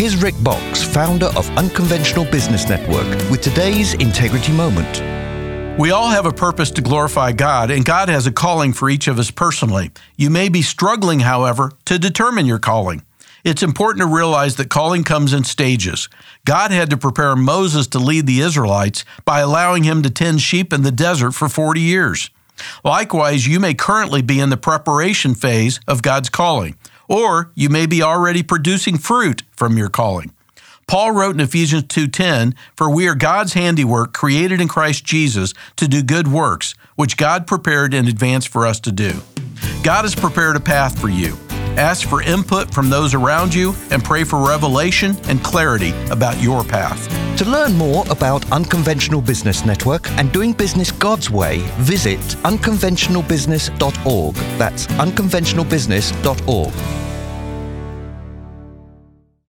Here's Rick Boxx, founder of Unconventional Business Network, with today's Integrity Moment. We all have a purpose to glorify God, and God has a calling for each of us personally. You may be struggling, however, to determine your calling. It's important to realize that calling comes in stages. God had to prepare Moses to lead the Israelites by allowing him to tend sheep in the desert for 40 years. Likewise, you may currently be in the preparation phase of God's calling, or you may be already producing fruit from your calling. Paul wrote in Ephesians 2:10, "For we are God's handiwork, created in Christ Jesus to do good works, which God prepared in advance for us to do." God has prepared a path for you. Ask for input from those around you and pray for revelation and clarity about your path. To learn more about Unconventional Business Network and doing business God's way, visit unconventionalbusiness.org. That's unconventionalbusiness.org.